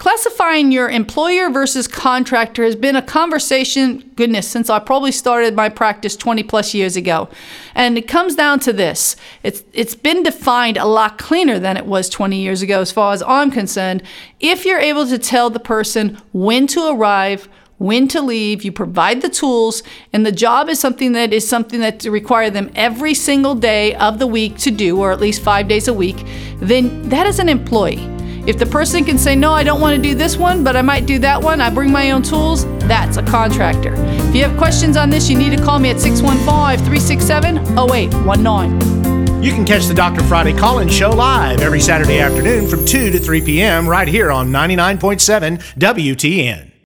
Classifying your employer versus contractor has been a conversation, goodness, since I probably started my practice 20 plus years ago. And it comes down to this it's, it's been defined a lot cleaner than it was 20 years ago, as far as I'm concerned. If you're able to tell the person when to arrive, when to leave, you provide the tools, and the job is something that is something that to require them every single day of the week to do, or at least five days a week, then that is an employee. If the person can say, no, I don't want to do this one, but I might do that one, I bring my own tools, that's a contractor. If you have questions on this, you need to call me at 615 367 0819. You can catch the Dr. Friday call in show live every Saturday afternoon from 2 to 3 p.m. right here on 99.7 WTN.